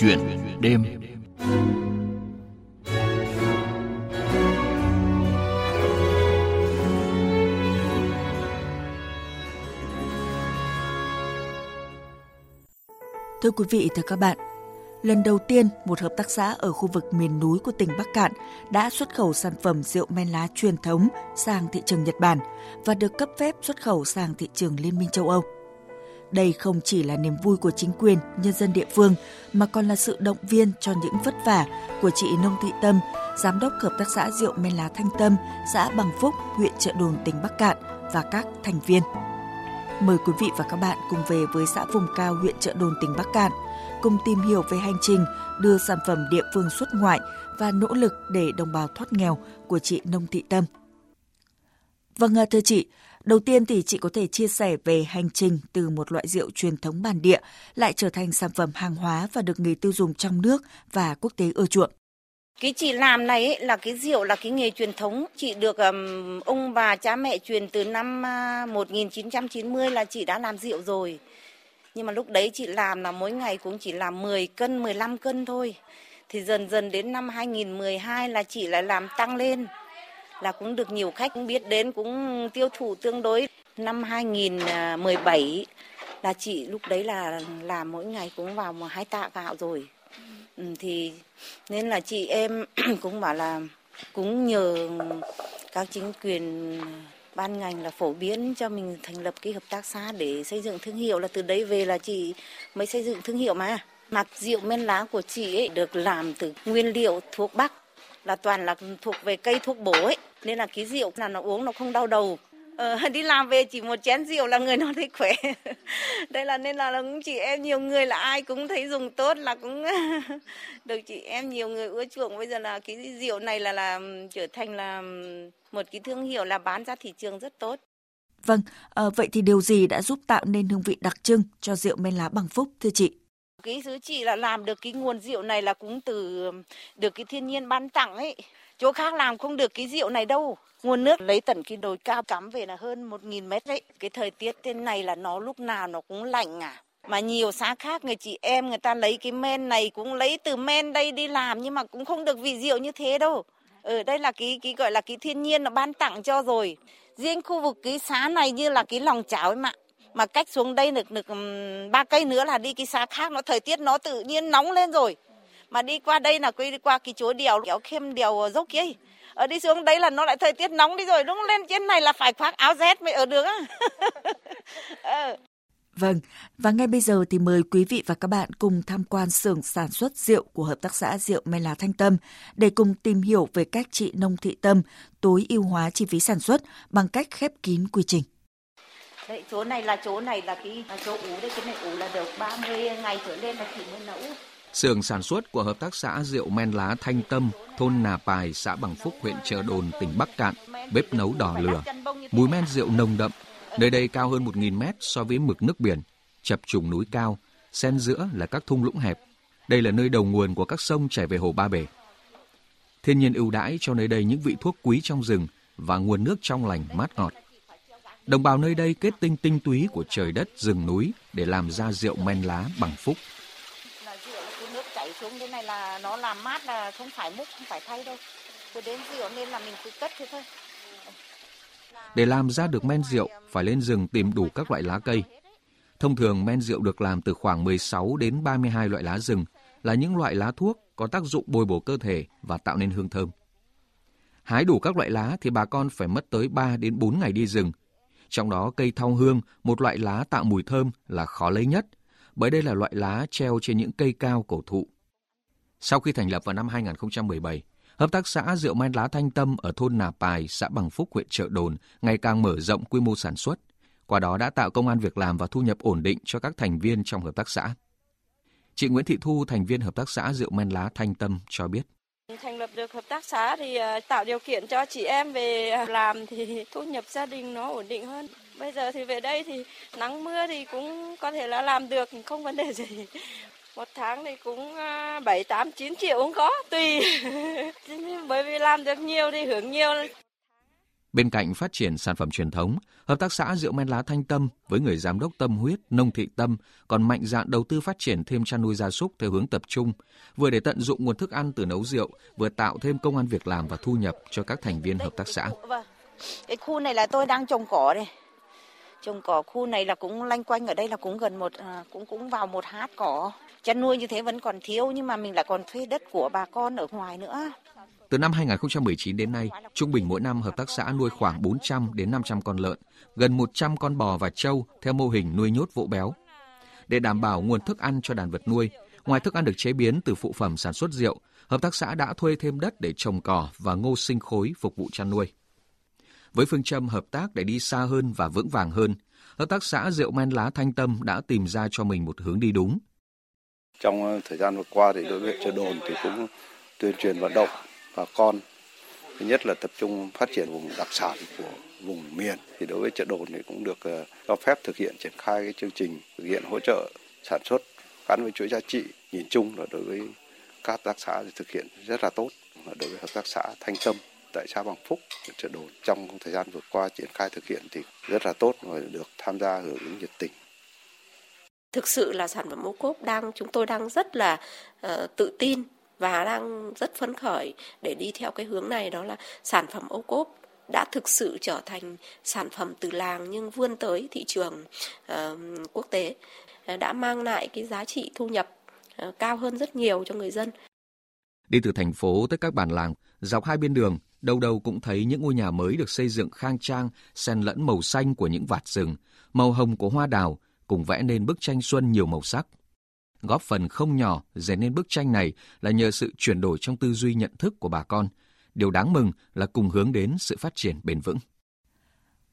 Chuyện đêm Thưa quý vị, thưa các bạn, lần đầu tiên một hợp tác xã ở khu vực miền núi của tỉnh Bắc Cạn đã xuất khẩu sản phẩm rượu men lá truyền thống sang thị trường Nhật Bản và được cấp phép xuất khẩu sang thị trường Liên minh châu Âu. Đây không chỉ là niềm vui của chính quyền, nhân dân địa phương mà còn là sự động viên cho những vất vả của chị Nông Thị Tâm, giám đốc hợp tác xã rượu men lá Thanh Tâm, xã Bằng Phúc, huyện Trợ Đồn, tỉnh Bắc Cạn và các thành viên. Mời quý vị và các bạn cùng về với xã vùng cao huyện Trợ Đồn, tỉnh Bắc Cạn, cùng tìm hiểu về hành trình đưa sản phẩm địa phương xuất ngoại và nỗ lực để đồng bào thoát nghèo của chị Nông Thị Tâm. Vâng, thưa chị, Đầu tiên thì chị có thể chia sẻ về hành trình từ một loại rượu truyền thống bản địa lại trở thành sản phẩm hàng hóa và được người tiêu dùng trong nước và quốc tế ưa chuộng. Cái chị làm này ấy, là cái rượu là cái nghề truyền thống. Chị được um, ông bà cha mẹ truyền từ năm à, uh, 1990 là chị đã làm rượu rồi. Nhưng mà lúc đấy chị làm là mỗi ngày cũng chỉ làm 10 cân, 15 cân thôi. Thì dần dần đến năm 2012 là chị lại làm tăng lên là cũng được nhiều khách cũng biết đến cũng tiêu thụ tương đối. Năm 2017 là chị lúc đấy là làm mỗi ngày cũng vào một hai tạ gạo rồi. Ừ, thì nên là chị em cũng bảo là cũng nhờ các chính quyền ban ngành là phổ biến cho mình thành lập cái hợp tác xã để xây dựng thương hiệu là từ đấy về là chị mới xây dựng thương hiệu mà. Mặc rượu men lá của chị ấy được làm từ nguyên liệu thuốc bắc là toàn là thuộc về cây thuốc bổ ấy nên là cái rượu là nó uống nó không đau đầu ờ, đi làm về chỉ một chén rượu là người nó thấy khỏe đây là nên là cũng chị em nhiều người là ai cũng thấy dùng tốt là cũng được chị em nhiều người ưa chuộng bây giờ là cái rượu này là là trở thành là một cái thương hiệu là bán ra thị trường rất tốt Vâng, à, vậy thì điều gì đã giúp tạo nên hương vị đặc trưng cho rượu men lá bằng phúc thưa chị? Cái thứ chị là làm được cái nguồn rượu này là cũng từ được cái thiên nhiên ban tặng ấy. Chỗ khác làm không được cái rượu này đâu. Nguồn nước lấy tận cái đồi cao cắm về là hơn một nghìn mét đấy. Cái thời tiết trên này là nó lúc nào nó cũng lạnh à. Mà nhiều xã khác, người chị em người ta lấy cái men này cũng lấy từ men đây đi làm nhưng mà cũng không được vị rượu như thế đâu. Ở đây là cái cái gọi là cái thiên nhiên nó ban tặng cho rồi. Riêng khu vực cái xã này như là cái lòng chảo ấy mà mà cách xuống đây được được ba cây nữa là đi cái xã khác, nó, thời tiết nó tự nhiên nóng lên rồi mà đi qua đây là đi qua cái chỗ đèo kéo khiêm đèo dốc kia ở đi xuống đây là nó lại thời tiết nóng đi rồi đúng lên trên này là phải khoác áo rét mới ở được á ừ. Vâng, và ngay bây giờ thì mời quý vị và các bạn cùng tham quan xưởng sản xuất rượu của Hợp tác xã Rượu Mai Lá Thanh Tâm để cùng tìm hiểu về cách chị Nông Thị Tâm tối ưu hóa chi phí sản xuất bằng cách khép kín quy trình. Đấy, chỗ này là chỗ này là cái là chỗ ủ đây, cái này ủ là được 30 ngày trở lên là thì mới nấu. Sưởng sản xuất của Hợp tác xã Rượu Men Lá Thanh Tâm, thôn Nà Pài, xã Bằng Phúc, huyện Trợ Đồn, tỉnh Bắc Cạn, bếp nấu đỏ lửa. Mùi men rượu nồng đậm, nơi đây cao hơn 1.000 mét so với mực nước biển, chập trùng núi cao, xen giữa là các thung lũng hẹp. Đây là nơi đầu nguồn của các sông chảy về hồ Ba Bể. Thiên nhiên ưu đãi cho nơi đây những vị thuốc quý trong rừng và nguồn nước trong lành mát ngọt. Đồng bào nơi đây kết tinh tinh túy của trời đất, rừng núi để làm ra rượu men lá bằng phúc. Là rượu cái nước chảy xuống thế này là nó làm mát là không phải múc, không phải thay đâu. Cứ đến rượu nên là mình cứ cất thế thôi. Để làm ra được men rượu, phải lên rừng tìm đủ các loại lá cây. Thông thường men rượu được làm từ khoảng 16 đến 32 loại lá rừng, là những loại lá thuốc có tác dụng bồi bổ cơ thể và tạo nên hương thơm. Hái đủ các loại lá thì bà con phải mất tới 3 đến 4 ngày đi rừng trong đó cây thong hương, một loại lá tạo mùi thơm là khó lấy nhất, bởi đây là loại lá treo trên những cây cao cổ thụ. Sau khi thành lập vào năm 2017, Hợp tác xã Rượu Men Lá Thanh Tâm ở thôn Nà Pài, xã Bằng Phúc, huyện Trợ Đồn ngày càng mở rộng quy mô sản xuất. Qua đó đã tạo công an việc làm và thu nhập ổn định cho các thành viên trong hợp tác xã. Chị Nguyễn Thị Thu, thành viên Hợp tác xã Rượu Men Lá Thanh Tâm cho biết. Thành lập được hợp tác xã thì ờ, tạo điều kiện cho chị em về ờ, làm thì thu nhập gia đình nó ổn định hơn. Bây giờ thì về đây thì nắng mưa thì cũng có thể là làm được, không vấn đề gì. Một tháng thì cũng 7, 8, 9 triệu cũng có, tùy. Bởi vì làm được nhiều thì hưởng nhiều. Bên cạnh phát triển sản phẩm truyền thống, Hợp tác xã Rượu Men Lá Thanh Tâm với người giám đốc tâm huyết Nông Thị Tâm còn mạnh dạn đầu tư phát triển thêm chăn nuôi gia súc theo hướng tập trung, vừa để tận dụng nguồn thức ăn từ nấu rượu, vừa tạo thêm công an việc làm và thu nhập cho các thành viên hợp tác xã. Vâng. Cái khu này là tôi đang trồng cỏ đây. Trồng cỏ khu này là cũng lanh quanh ở đây là cũng gần một à, cũng cũng vào một hát cỏ. Chăn nuôi như thế vẫn còn thiếu nhưng mà mình lại còn thuê đất của bà con ở ngoài nữa. Từ năm 2019 đến nay, trung bình mỗi năm hợp tác xã nuôi khoảng 400 đến 500 con lợn, gần 100 con bò và trâu theo mô hình nuôi nhốt vỗ béo. Để đảm bảo nguồn thức ăn cho đàn vật nuôi, ngoài thức ăn được chế biến từ phụ phẩm sản xuất rượu, hợp tác xã đã thuê thêm đất để trồng cỏ và ngô sinh khối phục vụ chăn nuôi. Với phương châm hợp tác để đi xa hơn và vững vàng hơn, hợp tác xã rượu men lá Thanh Tâm đã tìm ra cho mình một hướng đi đúng. Trong ờ, thời gian vừa qua thì đối với chợ đồn thì cũng tuyên truyền vận động bà con. Thứ nhất là tập trung phát triển vùng đặc sản của vùng miền. Thì đối với chợ đồn thì cũng được ờ, cho phép thực hiện triển khai cái chương trình thực hiện hỗ trợ sản xuất gắn với chuỗi giá trị nhìn chung là đối với các hợp tác xã thì thực hiện rất là tốt. Đối với hợp tác xã Thanh Tâm tại xã Bằng Phúc chợ đồn trong thời gian vừa qua triển khai thực hiện thì rất là tốt và được tham gia hưởng ứng nhiệt tình thực sự là sản phẩm ô cốp đang chúng tôi đang rất là uh, tự tin và đang rất phấn khởi để đi theo cái hướng này đó là sản phẩm ô cốp đã thực sự trở thành sản phẩm từ làng nhưng vươn tới thị trường uh, quốc tế đã mang lại cái giá trị thu nhập uh, cao hơn rất nhiều cho người dân. Đi từ thành phố tới các bản làng, dọc hai bên đường, đâu đâu cũng thấy những ngôi nhà mới được xây dựng khang trang, xen lẫn màu xanh của những vạt rừng, màu hồng của hoa đào, cùng vẽ nên bức tranh xuân nhiều màu sắc góp phần không nhỏ dệt nên bức tranh này là nhờ sự chuyển đổi trong tư duy nhận thức của bà con. Điều đáng mừng là cùng hướng đến sự phát triển bền vững.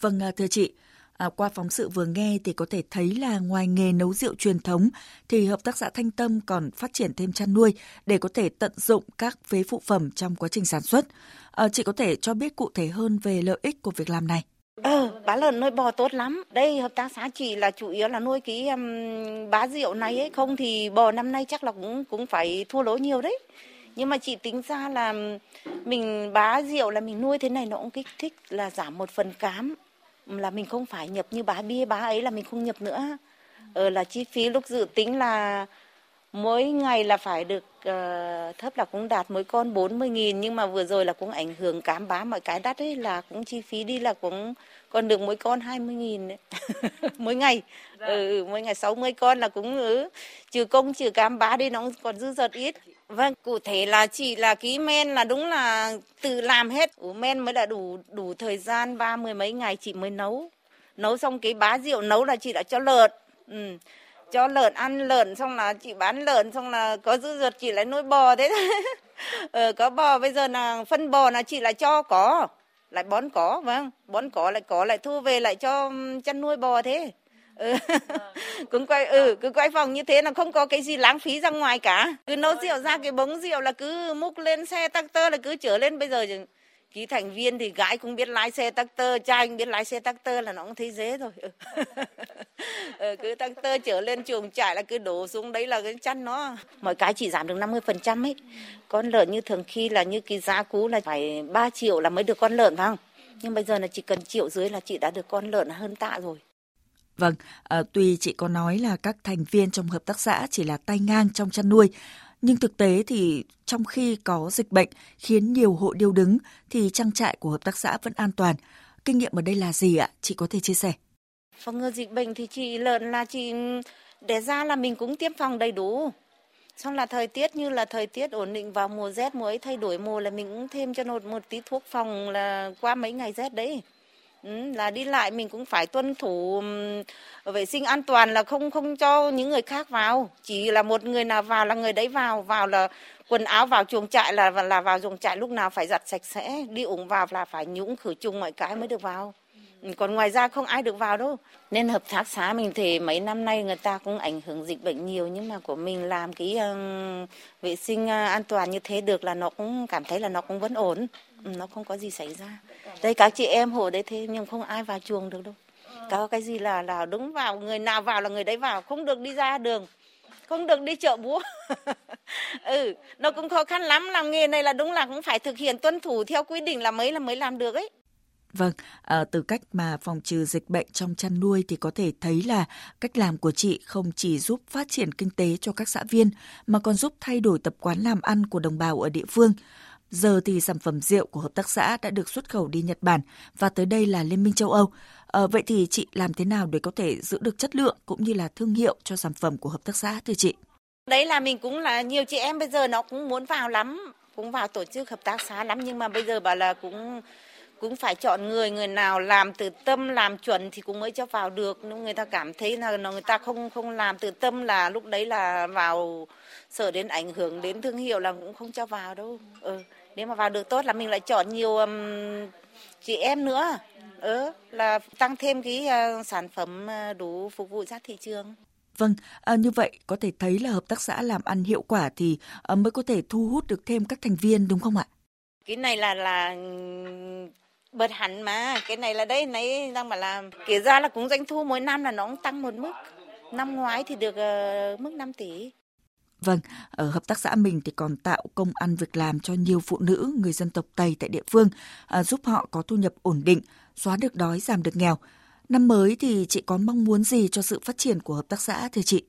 Vâng, à, thưa chị, À, qua phóng sự vừa nghe thì có thể thấy là ngoài nghề nấu rượu truyền thống thì hợp tác xã Thanh Tâm còn phát triển thêm chăn nuôi để có thể tận dụng các phế phụ phẩm trong quá trình sản xuất. À, chị có thể cho biết cụ thể hơn về lợi ích của việc làm này? Ờ, bá lợn nuôi bò tốt lắm. Đây hợp tác xã chỉ là chủ yếu là nuôi cái um, bá rượu này ấy, không thì bò năm nay chắc là cũng cũng phải thua lỗ nhiều đấy. Nhưng mà chị tính ra là mình bá rượu là mình nuôi thế này nó cũng kích thích là giảm một phần cám là mình không phải nhập như bá bia bá ấy là mình không nhập nữa. Ờ là chi phí lúc dự tính là mỗi ngày là phải được uh, thấp là cũng đạt mỗi con 40 nghìn nhưng mà vừa rồi là cũng ảnh hưởng cám bá mọi cái đắt ấy là cũng chi phí đi là cũng còn được mỗi con 20 nghìn mỗi ngày dạ. ừ, mỗi ngày 60 con là cũng ừ, trừ công trừ cám bá đi nó còn dư dật ít vâng cụ thể là chỉ là ký men là đúng là tự làm hết. Ủ men mới là đủ đủ thời gian ba mươi mấy ngày chị mới nấu. Nấu xong cái bá rượu nấu là chị đã cho lợn. Ừ cho lợn ăn lợn xong là chị bán lợn xong là có dư dật chị lại nuôi bò thế ờ, có bò bây giờ là phân bò là chị lại cho có lại bón có vâng. Bón có lại có lại thu về lại cho chăn nuôi bò thế ừ. cũng quay ừ cứ quay vòng như thế là không có cái gì lãng phí ra ngoài cả. Cứ nấu rượu ra cái bống rượu là cứ múc lên xe tắc tơ là cứ chở lên. Bây giờ ký thành viên thì gái cũng biết lái xe tắc tơ trai cũng biết lái xe tắc tơ là nó cũng thấy dễ rồi ừ, cứ tắc tơ trở lên chuồng trại là cứ đổ xuống đấy là cái chăn nó mọi cái chỉ giảm được 50 phần trăm ấy. Con lợn như thường khi là như cái giá cũ là phải 3 triệu là mới được con lợn phải không? Nhưng bây giờ là chỉ cần triệu dưới là chị đã được con lợn hơn tạ rồi Vâng, à, tuy chị có nói là các thành viên trong hợp tác xã chỉ là tay ngang trong chăn nuôi, nhưng thực tế thì trong khi có dịch bệnh khiến nhiều hộ điêu đứng thì trang trại của hợp tác xã vẫn an toàn. Kinh nghiệm ở đây là gì ạ? Chị có thể chia sẻ. Phòng ngừa dịch bệnh thì chị lợn là chị để ra là mình cũng tiêm phòng đầy đủ. Xong là thời tiết như là thời tiết ổn định vào mùa rét mùa ấy thay đổi mùa là mình cũng thêm cho một một tí thuốc phòng là qua mấy ngày rét đấy. Ừ, là đi lại mình cũng phải tuân thủ vệ sinh an toàn là không không cho những người khác vào. Chỉ là một người nào vào là người đấy vào vào là quần áo vào chuồng trại là là vào chuồng trại lúc nào phải giặt sạch sẽ đi ủng vào là phải nhũng khử trùng mọi cái mới được vào. Ừ, còn ngoài ra không ai được vào đâu. Nên hợp tác xã mình thì mấy năm nay người ta cũng ảnh hưởng dịch bệnh nhiều nhưng mà của mình làm cái uh, vệ sinh uh, an toàn như thế được là nó cũng cảm thấy là nó cũng vẫn ổn. Ừ, nó không có gì xảy ra. Đây các chị em hộ đấy thế nhưng không ai vào chuồng được đâu. Có cái gì là là đúng vào người nào vào là người đấy vào không được đi ra đường không được đi chợ búa. Ừ nó cũng khó khăn lắm làm nghề này là đúng là cũng phải thực hiện tuân thủ theo quy định là mấy là mới làm được ấy. Vâng, à, từ cách mà phòng trừ dịch bệnh trong chăn nuôi thì có thể thấy là cách làm của chị không chỉ giúp phát triển kinh tế cho các xã viên mà còn giúp thay đổi tập quán làm ăn của đồng bào ở địa phương. Giờ thì sản phẩm rượu của hợp tác xã đã được xuất khẩu đi Nhật Bản và tới đây là Liên minh châu Âu. À, vậy thì chị làm thế nào để có thể giữ được chất lượng cũng như là thương hiệu cho sản phẩm của hợp tác xã thưa chị? Đấy là mình cũng là nhiều chị em bây giờ nó cũng muốn vào lắm, cũng vào tổ chức hợp tác xã lắm nhưng mà bây giờ bảo là cũng cũng phải chọn người người nào làm từ tâm làm chuẩn thì cũng mới cho vào được nếu người ta cảm thấy là người ta không không làm từ tâm là lúc đấy là vào sợ đến ảnh hưởng đến thương hiệu là cũng không cho vào đâu ừ. nếu mà vào được tốt là mình lại chọn nhiều um, chị em nữa ừ, là tăng thêm cái uh, sản phẩm uh, đủ phục vụ ra thị trường Vâng, à, như vậy có thể thấy là hợp tác xã làm ăn hiệu quả thì à, mới có thể thu hút được thêm các thành viên đúng không ạ? Cái này là là bật hẳn mà cái này là đây nãy đang bảo là kể ra là cũng doanh thu mỗi năm là nó cũng tăng một mức năm ngoái thì được uh, mức 5 tỷ Vâng, ở hợp tác xã mình thì còn tạo công ăn việc làm cho nhiều phụ nữ người dân tộc Tây tại địa phương, à, giúp họ có thu nhập ổn định, xóa được đói, giảm được nghèo. Năm mới thì chị có mong muốn gì cho sự phát triển của hợp tác xã thưa chị?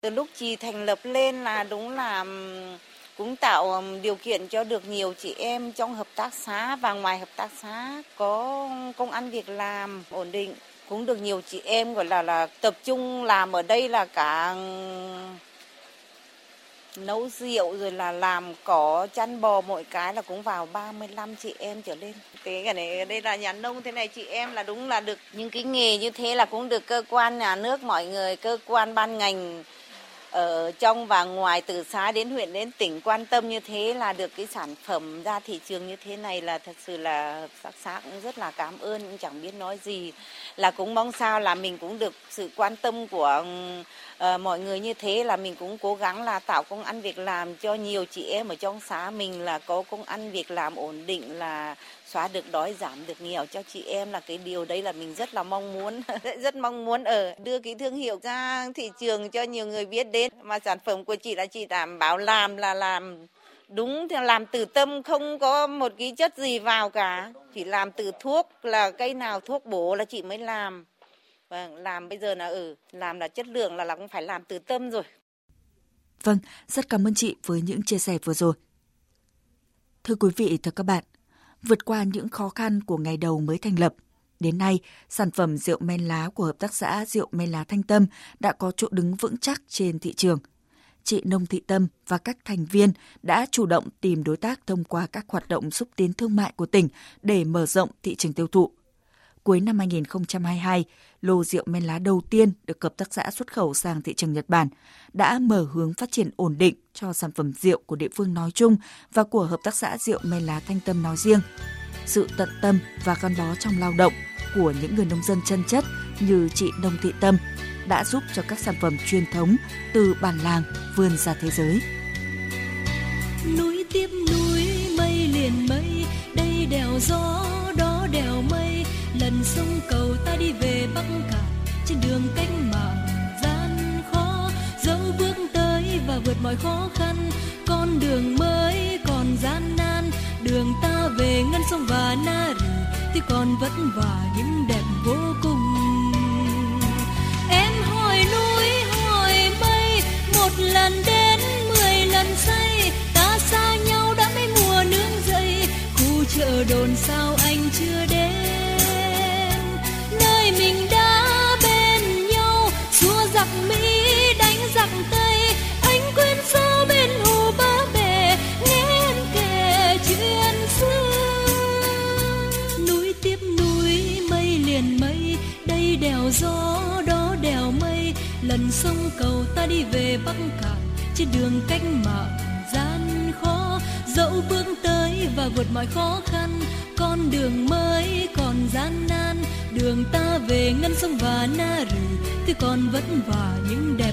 Từ lúc chị thành lập lên là đúng là cũng tạo điều kiện cho được nhiều chị em trong hợp tác xã và ngoài hợp tác xã có công ăn việc làm ổn định cũng được nhiều chị em gọi là là tập trung làm ở đây là cả nấu rượu rồi là làm cỏ chăn bò mọi cái là cũng vào 35 chị em trở lên. Thế cái này đây là nhà nông thế này chị em là đúng là được những cái nghề như thế là cũng được cơ quan nhà nước mọi người cơ quan ban ngành ở trong và ngoài từ xã đến huyện đến tỉnh quan tâm như thế là được cái sản phẩm ra thị trường như thế này là thật sự là hợp tác xã cũng rất là cảm ơn cũng chẳng biết nói gì. Là cũng mong sao là mình cũng được sự quan tâm của uh, mọi người như thế là mình cũng cố gắng là tạo công ăn việc làm cho nhiều chị em ở trong xã mình là có công ăn việc làm ổn định là xóa được đói giảm được nghèo. Cho chị em là cái điều đấy là mình rất là mong muốn rất mong muốn ở đưa cái thương hiệu ra thị trường cho nhiều người biết đến. Mà sản phẩm của chị là chị đảm bảo làm là làm đúng theo làm từ tâm không có một cái chất gì vào cả. Chỉ làm từ thuốc là cây nào thuốc bổ là chị mới làm. Và vâng, làm bây giờ là ở ừ, làm là chất lượng là là cũng phải làm từ tâm rồi. Vâng rất cảm ơn chị với những chia sẻ vừa rồi. Thưa quý vị thưa các bạn vượt qua những khó khăn của ngày đầu mới thành lập. Đến nay, sản phẩm rượu men lá của Hợp tác xã Rượu Men Lá Thanh Tâm đã có chỗ đứng vững chắc trên thị trường. Chị Nông Thị Tâm và các thành viên đã chủ động tìm đối tác thông qua các hoạt động xúc tiến thương mại của tỉnh để mở rộng thị trường tiêu thụ. Cuối năm 2022, lô rượu men lá đầu tiên được hợp tác xã xuất khẩu sang thị trường Nhật Bản đã mở hướng phát triển ổn định cho sản phẩm rượu của địa phương nói chung và của hợp tác xã rượu men lá Thanh Tâm nói riêng. Sự tận tâm và gắn bó trong lao động của những người nông dân chân chất như chị Đông Thị Tâm đã giúp cho các sản phẩm truyền thống từ bản làng vươn ra thế giới. Núi tiếp núi, mây liền mây, đây đèo gió, bắc cả, trên đường cách mạng gian khó. Dẫu bước tới và vượt mọi khó khăn, con đường mới còn gian nan. Đường ta về ngân sông và na rì, thì còn vất vả những đẹp vô cùng. Em hỏi núi, hỏi mây, một lần đến mười lần say. Ta xa nhau đã mấy mùa nương dậy khu chợ đồn sao anh chưa đến? Lần sông cầu ta đi về bắc cạn. Trên đường cách mạng, gian khó, dẫu bước tới và vượt mọi khó khăn. Con đường mới còn gian nan, đường ta về ngân sông và na rì. Thì còn vất vả những đêm